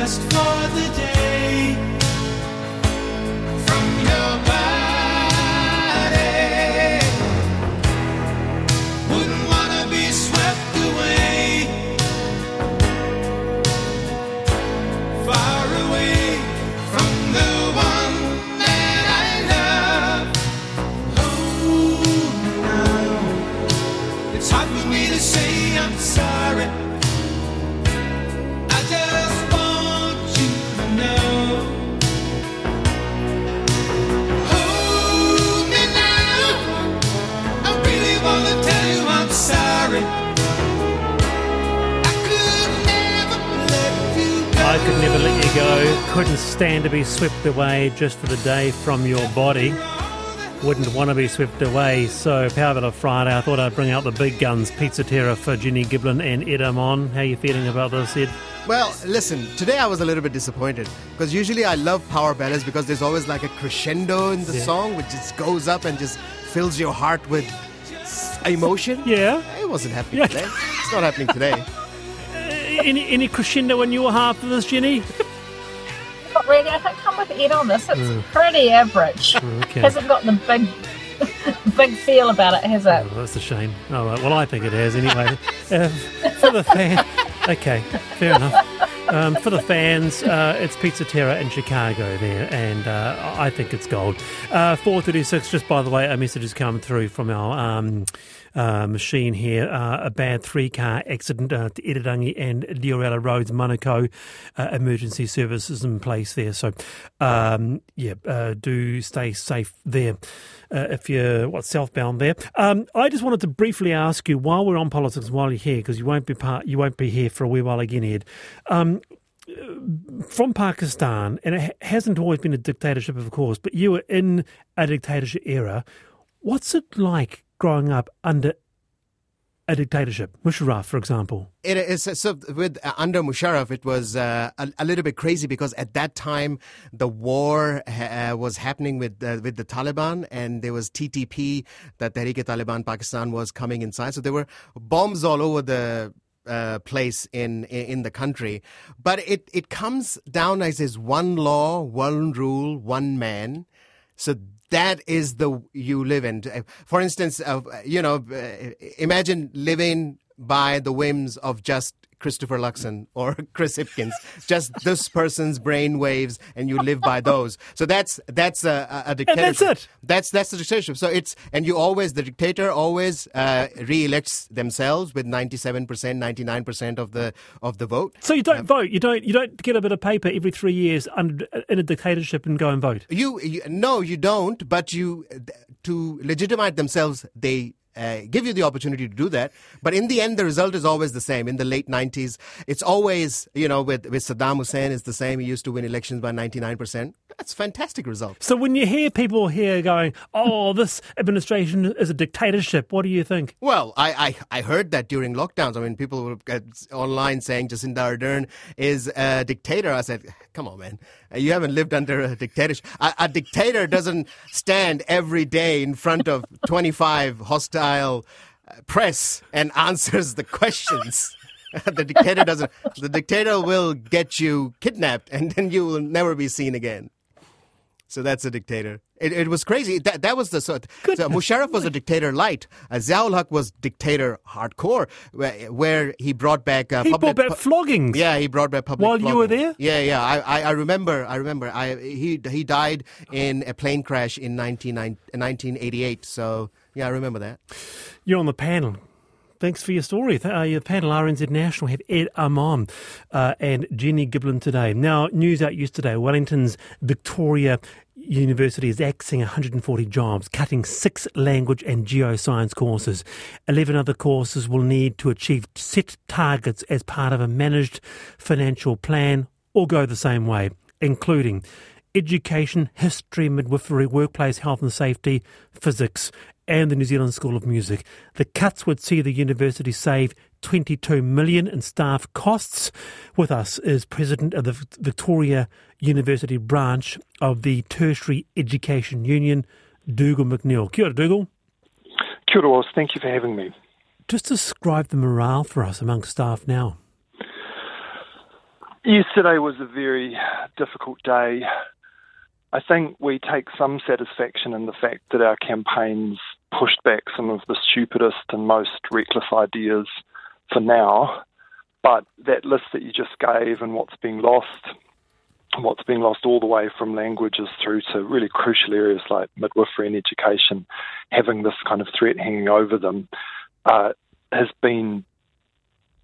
just for the day you go. Couldn't stand to be swept away just for the day from your body. Wouldn't want to be swept away. So, Power Villa Friday, I thought I'd bring out the big guns. Peter Cetera for Jenni Giblin and Ed Amon. How you feeling about this, Ed? Well, listen, today I was a little bit disappointed because usually I love power ballads because there's always like a crescendo in the Yeah. song which just goes up and just fills your heart with emotion. Yeah. It wasn't happening Yeah. today. It's not happening today. Any, any crescendo in your half of this, Jenni? Really. I think I'm with Ed on this. It's pretty average. Okay. Hasn't got the big, big feel about it, has it? Oh, that's a shame. All right. Well, I think it has anyway. uh, for the fan, okay, fair enough. Um, for the fans, uh, it's Peter Cetera in Chicago there, and uh, I think it's gold. Uh, Four thirty-six. Just by the way, a message has come through from our um, uh, machine here. Uh, a bad three-car accident uh, to and Diorella Roads, Monaco. Emergency services in place there. So, um, yeah, do stay safe there uh, if you're what southbound there. Um, I just wanted to briefly ask you while we're on politics, while you're here, because you won't be part, you won't be here for a wee while again, Ed. Um, from Pakistan, and it hasn't always been a dictatorship, of course, but you were in a dictatorship era. What's it like growing up under a dictatorship? Musharraf, for example. It is so with uh, under Musharraf, it was uh, a, a little bit crazy because at that time the war uh, was happening with uh, with the Taliban, and there was TTP, that Tehreek-e-Taliban Pakistan was coming inside. So there were bombs all over the uh, place in in the country. But it it comes down as is one law, one rule, one man. So that is the you live in. For instance, uh, you know, uh, imagine living by the whims of just Christopher Luxon or Chris Hipkins, just this person's brain waves, and you live by those. So that's that's a, a- dictatorship. it. That's that's the dictatorship. So it's and you always the dictator always uh, re-elects themselves with ninety seven percent, ninety nine percent of the of the vote. So you don't vote. You don't. You don't get a bit of paper every three years under, in a dictatorship and go and vote. You, you no, you don't. But you to legitimize themselves, they. Uh, give you the opportunity to do that, but in the end, the result is always the same. In the late '90s, it's always you know with with Saddam Hussein, it's the same. He used to win elections by 99 percent. That's a fantastic result. So when you hear people here going, "Oh, this administration is a dictatorship," what do you think? Well, I, I, I heard that during lockdowns. I mean, people were uh, online saying Jacinda Ardern is a dictator. I said, come on, man. You haven't lived under a dictatorship. A, a dictator doesn't stand every day in front of 25 hostile uh, press and answers the questions. the dictator doesn't. The dictator will get you kidnapped and then you will never be seen again. So that's a dictator. It, it was crazy. That that was the so, so Musharraf was a dictator light. Uh, Ziaul Haq was dictator hardcore, where, where he brought back uh, He public. brought back floggings. yeah, he brought back public. While you were there? Yeah, yeah. I, I, I remember. I remember. I he he died in a plane crash in 19, 1988. So yeah, I remember that. You're on the panel. Thanks for your story. Uh, your panel, RNZ National, have Ed Amon uh, and Jenni Giblin today. Now, news out yesterday Wellington's Victoria University is axing 140 jobs, cutting six language and geoscience courses. 11 other courses will need to achieve set targets as part of a managed financial plan or go the same way, including education, history, midwifery, workplace health and safety, physics, and the New Zealand School of Music. The cuts would see the university save 22 million in staff costs. With us is president of the Victoria University branch of the Tertiary Education Union, Dougal McNeil. Kia ora, Dougal. Kia ora, Thank you for having me. Just describe the morale for us among staff now. Yesterday was a very difficult day. I think we take some satisfaction in the fact that our campaigns pushed back some of the stupidest and most reckless ideas for now. But that list that you just gave and what's being lost, what's being lost all the way from languages through to really crucial areas like midwifery and education, having this kind of threat hanging over them, uh, has been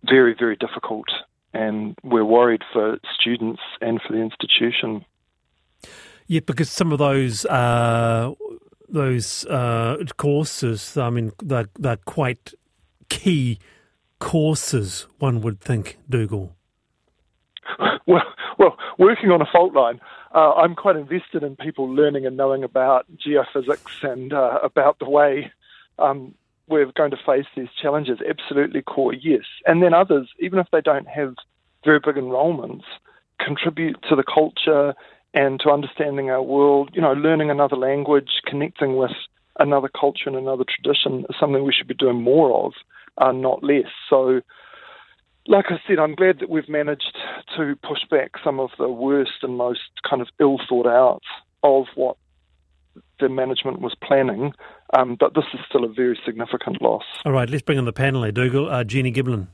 very, very difficult and we're worried for students and for the institution. Yeah, because some of those uh, those uh, courses, I mean, they're, they're quite key courses. One would think, Dougal. Well, well, working on a fault line, uh, I'm quite invested in people learning and knowing about geophysics and uh, about the way um, we're going to face these challenges. Absolutely core, yes. And then others, even if they don't have very big enrolments, contribute to the culture and to understanding our world. You know, learning another language, connecting with another culture and another tradition is something we should be doing more of, uh, not less. So, like I said, I'm glad that we've managed to push back some of the worst and most kind of ill thought out of what the management was planning, um, but this is still a very significant loss. All right, let's bring on the panel Dougal. Uh, Jenni Giblin.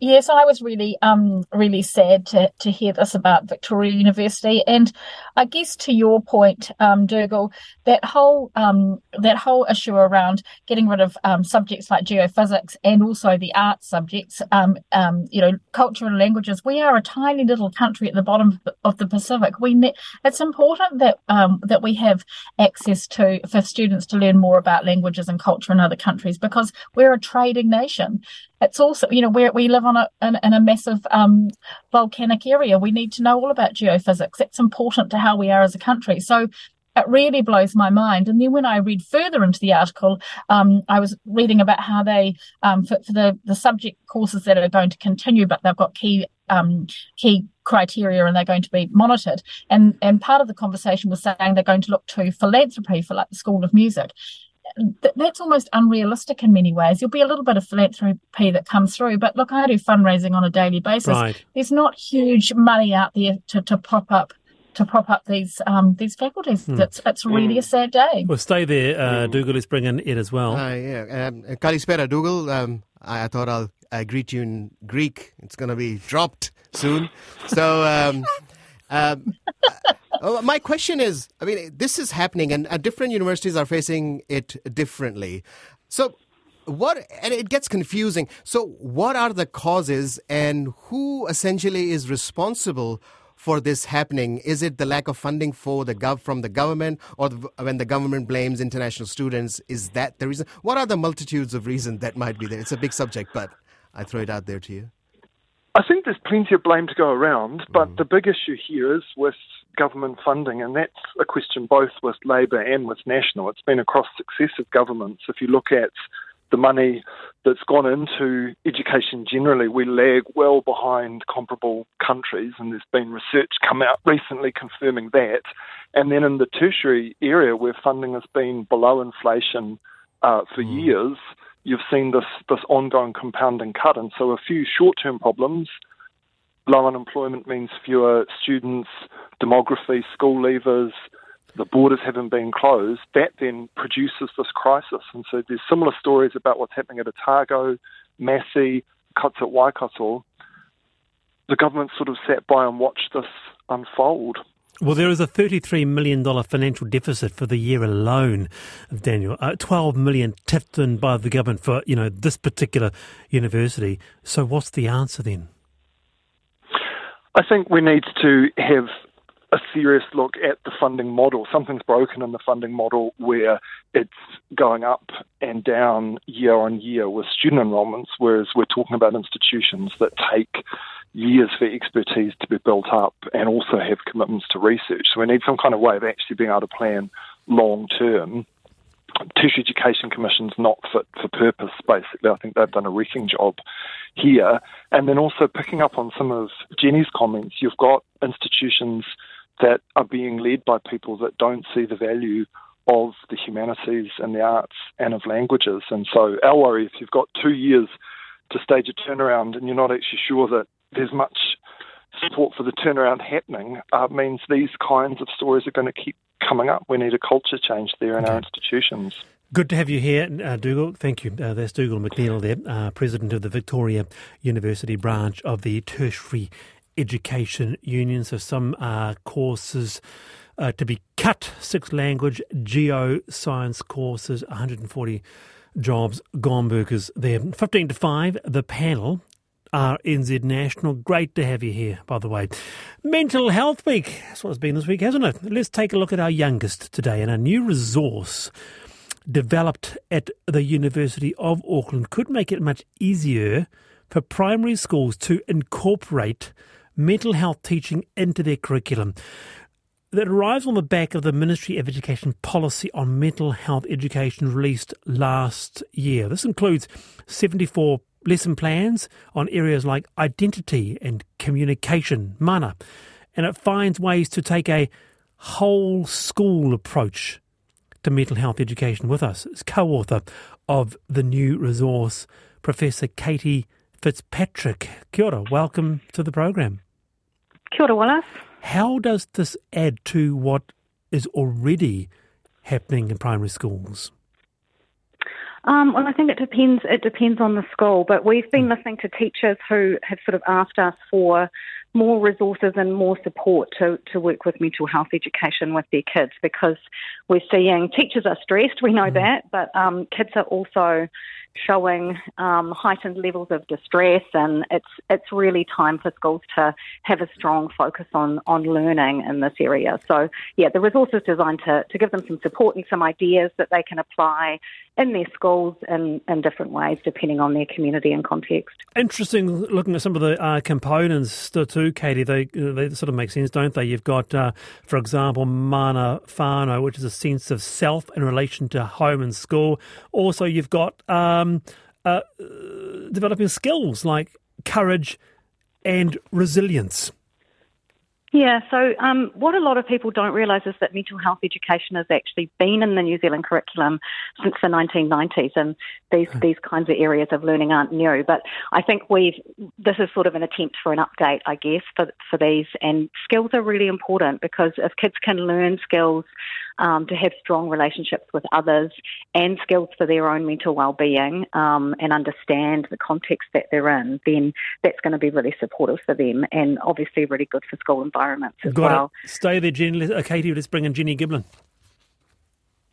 Yes, I was really, um, really sad to, to hear this about Victoria University, and I guess to your point, um, Dougal, that whole um, that whole issue around getting rid of um, subjects like geophysics and also the art subjects, um, um, you know, culture and languages. We are a tiny little country at the bottom of the Pacific. We ne- it's important that um, that we have access to for students to learn more about languages and culture in other countries because we're a trading nation it's also you know we we live on a in, in a massive um, volcanic area. We need to know all about geophysics. It's important to how we are as a country. So it really blows my mind. And then when I read further into the article, um, I was reading about how they, um, for, for, the, the subject courses that are going to continue, but they've got key um, key criteria and they're going to be monitored. And and part of the conversation was saying they're going to look to philanthropy for like the School of Music th- that's almost unrealistic in many ways. There'll be a little bit of philanthropy that comes through, but look, I do fundraising on a daily basis. Right. There's not huge money out there to, to prop up to prop up these um, these faculties. Hmm. It's, it's really a sad day. Well, stay there, uh, Dougal. Let's bring in Ed as well. Uh, yeah, um, Kalispera, Dougal. Um, I, I, thought I'll I greet you in Greek. It's going to be dropped soon. So, um, um, uh, my question is I mean, this is happening, and uh, different universities are facing it differently. So, what, and it gets confusing. So, what are the causes, and who essentially is responsible? for this happening? Is it the lack of funding for the gov from the government, or the, when the government blames international students? Is that the reason? What are the multitudes of reasons that might be there? It's a big subject, but I throw it out there to you. I think there's plenty of blame to go around, but mm. the big issue here is with government funding, and that's a question both with Labor and with National. It's been across successive governments. If you look at the money that's gone into education generally, we lag well behind comparable countries, and there's been research come out recently confirming that. And then in the tertiary area, where funding has been below inflation uh, for mm. years, you've seen this this ongoing compounding cut, and so a few short term problems. Low unemployment means fewer students, demography, school leavers, the borders haven't been closed. That then produces this crisis, and so there's similar stories about what's happening at Otago, Massey, cuts at Waikato. The government sort of sat by and watched this unfold. Well, there is a $33 million financial deficit for the year alone, Daniel. Uh, 12 million tipped in by the government for, you know, this particular university. So what's the answer then? I think we need to have a serious look at the funding model. Something's broken in the funding model where it's going up and down year on year with student enrolments, whereas we're talking about institutions that take years for expertise to be built up and also have commitments to research. So we need some kind of way of actually being able to plan long term. Tertiary education commission's not fit for purpose, basically. I think they've done a wrecking job here. And then also picking up on some of Jenni's comments, you've got institutions that are being led by people that don't see the value of the humanities and the arts and of languages. And so our worry, if you've got two years to stage a turnaround and you're not actually sure that there's much support for the turnaround happening, uh, means these kinds of stories are going to keep coming up. We need a culture change there in our institutions. Good to have you here, uh, Dougal. Thank you. Uh, that's Dougal McNeil there, uh, President of the Victoria University branch of the Tertiary Education Union. So some uh, courses uh, to be cut, six language, geo science courses, 140 jobs, gone Gomburgers there. 15 to 5, the panel RNZ National. Great to have you here, by the way. Mental Health Week. That's what it's been this week, hasn't it? Let's take a look at our youngest today and a new resource developed at the University of Auckland could make it much easier for primary schools to incorporate mental health teaching into their curriculum. That arrives on the back of the Ministry of Education policy on mental health education released last year. This includes 74 lesson plans on areas like identity and communication, mana, and it finds ways to take a whole school approach to mental health education with us. It's co author of the new resource, Professor Katie Fitzpatrick. Kia ora, welcome to the program. Kia ora, Wallace. How does this add to what is already happening in primary schools? Um, well, I think it depends. It depends on the school, but we've been hmm. listening to teachers who have sort of asked us for more resources and more support to, to work with mental health education with their kids because we're seeing teachers are stressed, we know mm. that, but um, kids are also showing um, heightened levels of distress, and it's it's really time for schools to have a strong focus on on learning in this area. So yeah, the resource is designed to to give them some support and some ideas that they can apply in their schools in, in different ways depending on their community and context. Interesting looking at some of the uh, components too, Katie. They they sort of make sense, don't they? You've got, uh, for example, mana whānau, which is a sense of self in relation to home and school. Also, you've got um, uh, developing skills like courage and resilience. Yeah, so um, what a lot of people don't realise is that mental health education has actually been in the New Zealand curriculum since the 1990s, and these hmm. these kinds of areas of learning aren't new. But I think we've this is sort of an attempt for an update, I guess, for for these. And skills are really important because if kids can learn skills um, to have strong relationships with others and skills for their own mental well-being um, and understand the context that they're in, then that's going to be really supportive for them and obviously really good for school environments as Got well. It. Stay there, Jenni. Uh, Katie, let's bring in Jenni Giblin.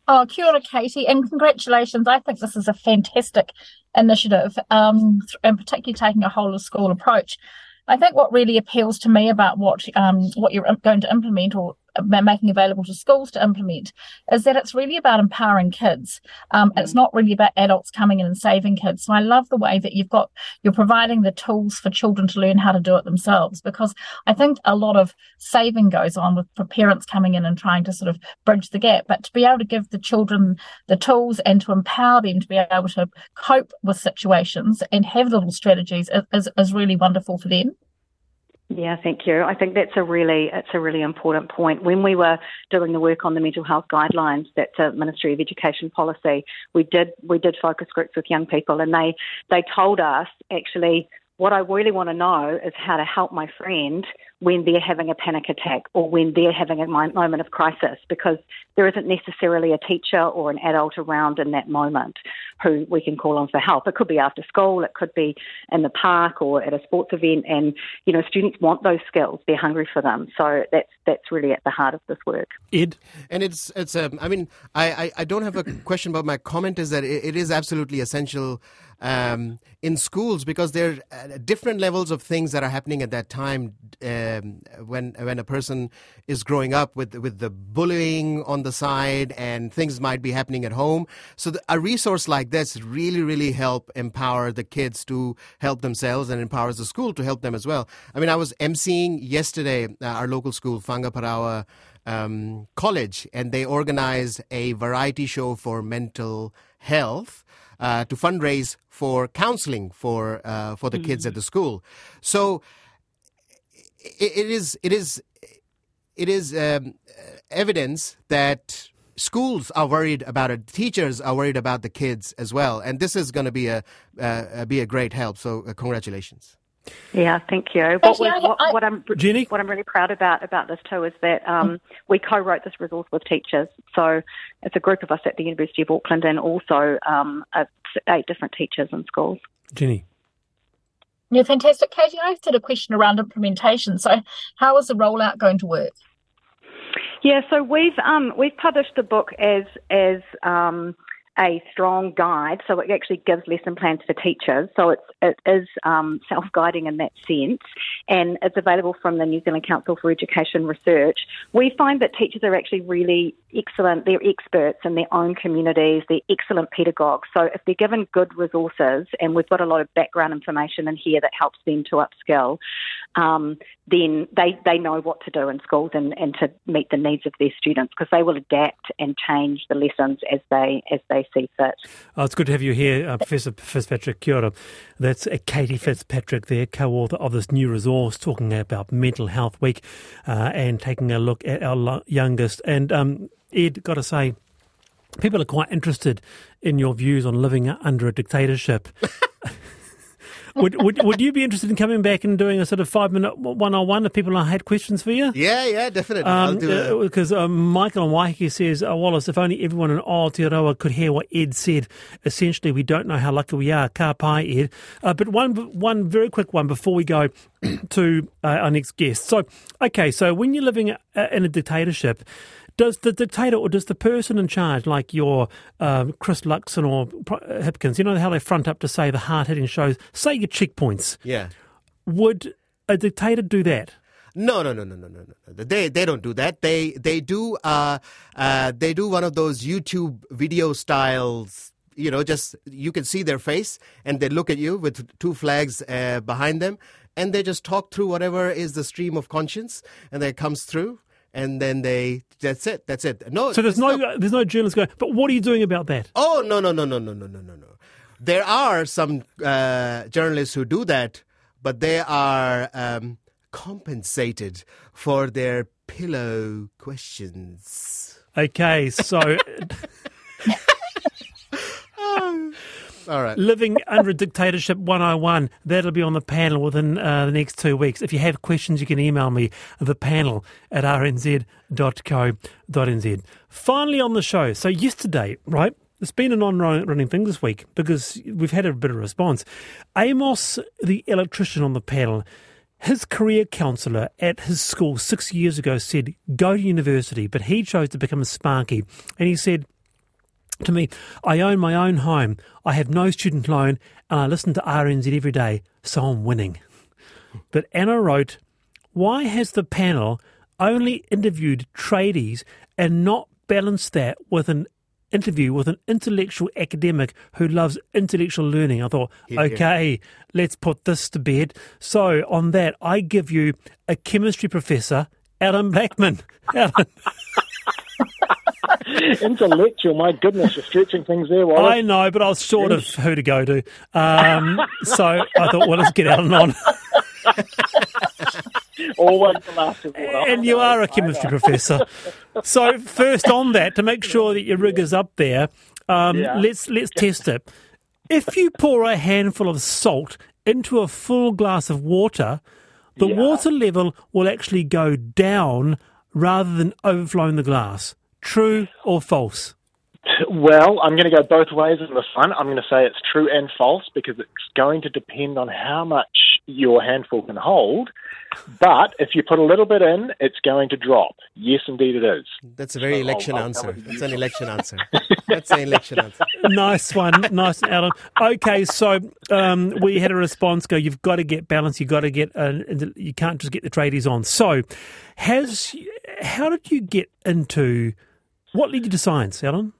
Oh, kia ora, Katie, and congratulations. I think this is a fantastic initiative, um, and particularly taking a whole of school approach. I think what really appeals to me about what um, what you're going to implement or making available to schools to implement is that it's really about empowering kids. Um, it's not really about adults coming in and saving kids. So I love the way that you've got you're providing the tools for children to learn how to do it themselves because I think a lot of saving goes on with for parents coming in and trying to sort of bridge the gap. But to be able to give the children the tools and to empower them to be able to cope with situations and have little strategies is, is really wonderful for them. Yeah, thank you. I think that's a really it's a really important point. When we were doing the work on the mental health guidelines, that's a Ministry of Education policy. We did we did focus groups with young people, and they they told us actually what I really want to know is how to help my friend when they're having a panic attack or when they're having a moment of crisis because there isn't necessarily a teacher or an adult around in that moment who we can call on for help. It could be after school, it could be in the park or at a sports event and you know students want those skills. They're hungry for them. So that's that's really at the heart of this work. Ed and it's it's um, I mean I, I, I don't have a question but my comment is that it, it is absolutely essential um, in schools because there are uh, different levels of things that are happening at that time um, when when a person is growing up with with the bullying on the side and things might be happening at home. So the, a resource like this really really help empower the kids to help themselves and empowers the school to help them as well. I mean, I was emceeing yesterday uh, our local school, Whangaparaoa um, College, and they organized a variety show for mental health. Uh, to fundraise for counseling for uh, for the kids at the school, so it, it is it is it is um, evidence that schools are worried about it. Teachers are worried about the kids as well, and this is going to be a uh, be a great help. So, uh, congratulations. Yeah, thank you. What, Actually, we- I- what, I- what I'm Jenni? what I'm really proud about about this too is that um, we co-wrote this resource with teachers. So it's a group of us at the University of Auckland and also um, uh, eight different teachers in schools. Jenni. Yeah, fantastic. Katie, I had a question around implementation. So, how is the rollout going to work? Yeah, so we've um, we've published the book as as um, a strong guide. So it actually gives lesson plans for teachers. So it's it is um, self guiding in that sense, and it's available from the New Zealand Council for Education Research. We find that teachers are actually really excellent. They're experts in their own communities. They're excellent pedagogues. So if they're given good resources, and we've got a lot of background information in here that helps them to upskill, um, then they, they know what to do in schools and, and to meet the needs of their students because they will adapt and change the lessons as they as they see fit. Oh, it's good to have you here, uh, Professor Fitzpatrick. Kia ora. That's uh, Katie Fitzpatrick there, co-author of this new resource talking about Mental Health Week uh, and taking a look at our lo- youngest. And um, Ed, got to say, people are quite interested in your views on living under a dictatorship. would, would would you be interested in coming back and doing a sort of five minute one on one if people had questions for you? Yeah, yeah, definitely. I'll do it. Because um, Michael and Waiheke says, oh, Wallace, if only everyone in Aotearoa could hear what Ed said. Essentially, we don't know how lucky we are. Ka pai, Ed. Uh, but one one very quick one before we go to uh, our next guest. So, okay, so when you're living uh, in a dictatorship, does the dictator or does the person in charge, like your um, Chris Luxon or Pro- Hipkins, you know how they front up to say the hard hitting shows, say your checkpoints, Yeah. would a dictator do that? No, no, no, no, no, no, no. They they don't do that. They they do uh, uh, they do one of those YouTube video styles. You know, just you can see their face and they look at you with two flags uh, behind them, and they just talk through whatever is the stream of conscience, and that comes through, and then they that's it. That's it. No, So there's no, not- there's no journalist going. But what are you doing about that? Oh no no no no no no no no no. There are some uh, journalists who do that, but they are um, compensated for their pillow questions. Okay, so All right. living under a dictatorship 101 that'll be on the panel within uh, the next two weeks. If you have questions, you can email me the panel at rnz.co.nz. Finally on the show, so yesterday, right? It's been an on-running thing this week because we've had a bit of response. Amos, the electrician on the panel, his career counsellor at his school six years ago said, go to university, but he chose to become a sparky. And he said to me, I own my own home, I have no student loan, and I listen to RNZ every day, so I'm winning. But Anna wrote, Why has the panel only interviewed tradies and not balanced that with an interview with an intellectual academic who loves intellectual learning? I thought, hear. okay, let's put this to bed. So, on that, I give you a chemistry professor, Alan Blackman. Alan, Intellectual, my goodness, you're stretching things there, Wallace. I know, but I was short of who to go to. Um, so I thought, well, let's get Alan on. Always the last of water. and you are a chemistry professor. So first on that, to make sure that your rig is up there, um, Yeah. let's let's test it. If you pour a handful of salt into a full glass of water, the Yeah. water level will actually go down rather than overflowing the glass. True or false? Well, I'm going to go both ways in this one. I'm going to say it's true and false because it's going to depend on how much your handful can hold. But if you put a little bit in, it's going to drop. Yes, indeed, it is. That's a very So I'll- election I'll answer. That's an election answer. That's an election answer. nice one, nice, Alan. Okay, so um, we had a response go. You've got to get balance. You've got to get. Uh, you can't just get the tradies on. So, has how did you get into? What led you to science, Alan?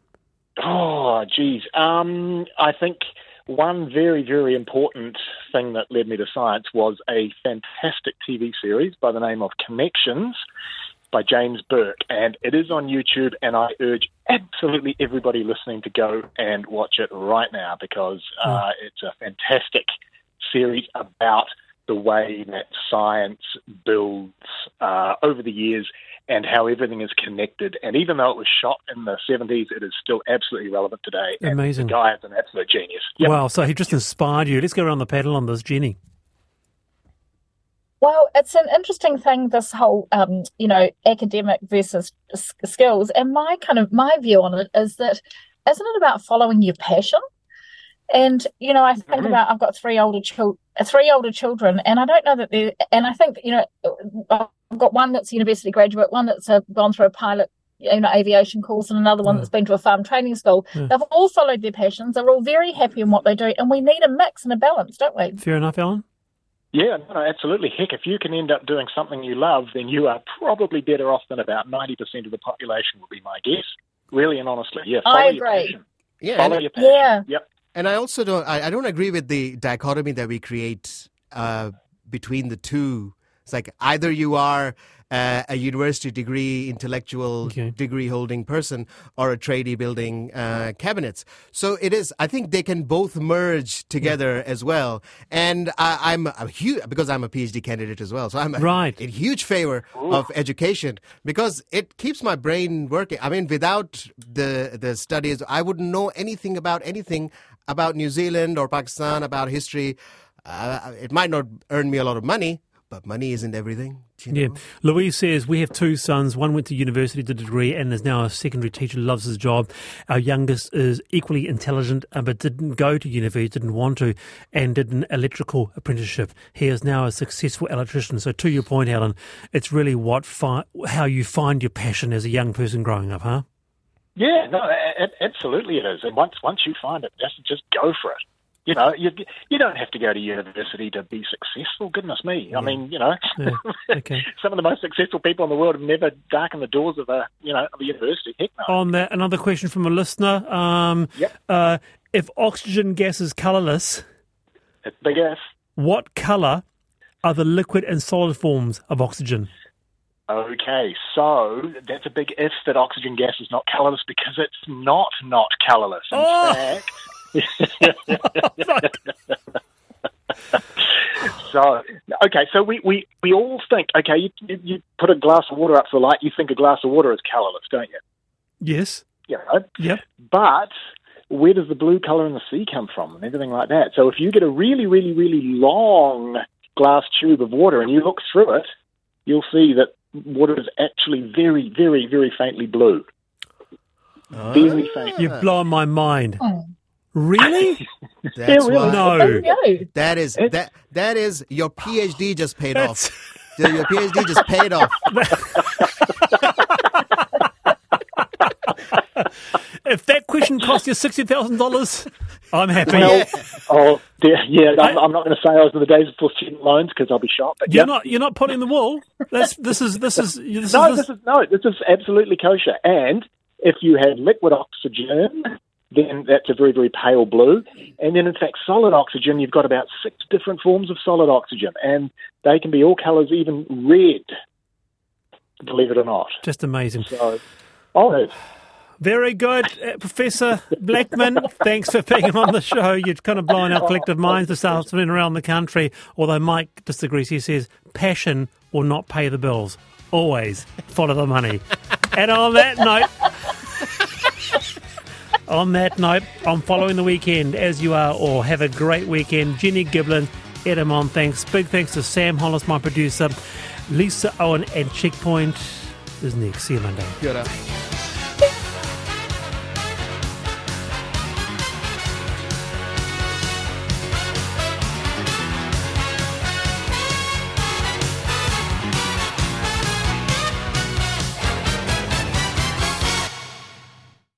Oh, geez. Um, I think one very, very important thing that led me to science was a fantastic TV series by the name of Connections by James Burke. And it is on YouTube, and I urge absolutely everybody listening to go and watch it right now because uh, it's a fantastic series about the way that science builds uh, over the years and how everything is connected. And even though it was shot in the 70s, it is still absolutely relevant today. And Amazing. the guy is an absolute genius. Yep. Wow, so he just inspired you. Let's go around the paddle on this, Jenni. Well, it's an interesting thing, this whole, um, you know, academic versus s- skills. And my kind of my view on it is that isn't it about following your passion? And you know, I think Mhm. about I've got three older children, three older children, and I don't know that they're, And I think you know, I've got one that's a university graduate, one that's uh gone through a pilot. You know, aviation course, and another one Yeah. that's been to a farm training school. Yeah. They've all followed their passions. They're all very happy in what they do, and we need a mix and a balance, don't we? Fair enough, Alan. Yeah, no, no, absolutely. Heck, if you can end up doing something you love, then you are probably better off than about 90% of the population, would be my guess. Really and honestly, yeah. I follow your agree. passion. Yeah, Follow and, your passion. Yeah. Yep. and I also don't. I, I don't agree with the dichotomy that we create uh, between the two. It's like either you are uh, a university degree, intellectual Okay. degree holding person, or a tradie building uh, cabinets. So it is. I think they can both merge together as well. And I, I'm a huge because I'm a PhD candidate as well. So I'm a, Right. in huge favor of education because it keeps my brain working. I mean, without the the studies, I wouldn't know anything about anything about New Zealand or Pakistan about history. Uh, it might not earn me a lot of money, but money isn't everything. you know? Yeah. Louise says, We have two sons. One went to university, did a degree, and is now a secondary teacher, loves his job. Our youngest is equally intelligent, uh, but didn't go to university, didn't want to, and did an electrical apprenticeship. He is now a successful electrician. So, to your point, Alan, it's really what fi- how you find your passion as a young person growing up, huh? Yeah, no, a- a- absolutely it is. And once once you find it, just just go for it. You know, you you don't have to go to university to be successful. Goodness me! I mean, you know, Yeah, okay. some of the most successful people in the world have never darkened the doors of a you know of a university. Heck no. On that, another question from a listener. Um, Yep. uh, if oxygen gas is colourless, It's big F. what colour are the liquid and solid forms of oxygen? Okay, so that's a big if that oxygen gas is not colourless because it's not not colourless. In Oh! fact, so okay, so we, we, we all think okay, you, you you put a glass of water up to the light, you think a glass of water is colourless, don't you? Yes. You know, Yep. but where does the blue colour in the sea come from and everything like that? So if you get a really, really, really long glass tube of water and you look through it, you'll see that water is actually very, very, very faintly blue. Very ah. faint. You've blown my mind. Oh. Really? That's really. why- No. There you go. That is It's- that that is your PhD just paid That's- off. Your PhD just paid off. if that question cost you sixty thousand dollars, I'm happy. Well, oh dear, yeah, I'm, I'm not going to say I was in the days before student loans because I'll be shocked. But you're yeah. not you're not putting the wool. That's this is this is this No, is this is no, this is absolutely kosher. And if you had liquid oxygen, then that's a very, very pale blue. And then, in fact, solid oxygen, you've got about six different forms of solid oxygen, and they can be all colours, even red. Believe it or not. just amazing. So, oh, Very good, uh, Professor Blackman. Thanks for being on the show. You're kind of blowing our collective minds this afternoon around the country. Although Mike disagrees, he says passion will not pay the bills. Always follow the money. and on that note, on that note, I'm following the weekend as you are all. Have a great weekend. Jenni Giblin, Ed Amon, thanks. Big thanks to Sam Hollis, my producer. Lisa Owen and Checkpoint is next. See you Monday. Ora.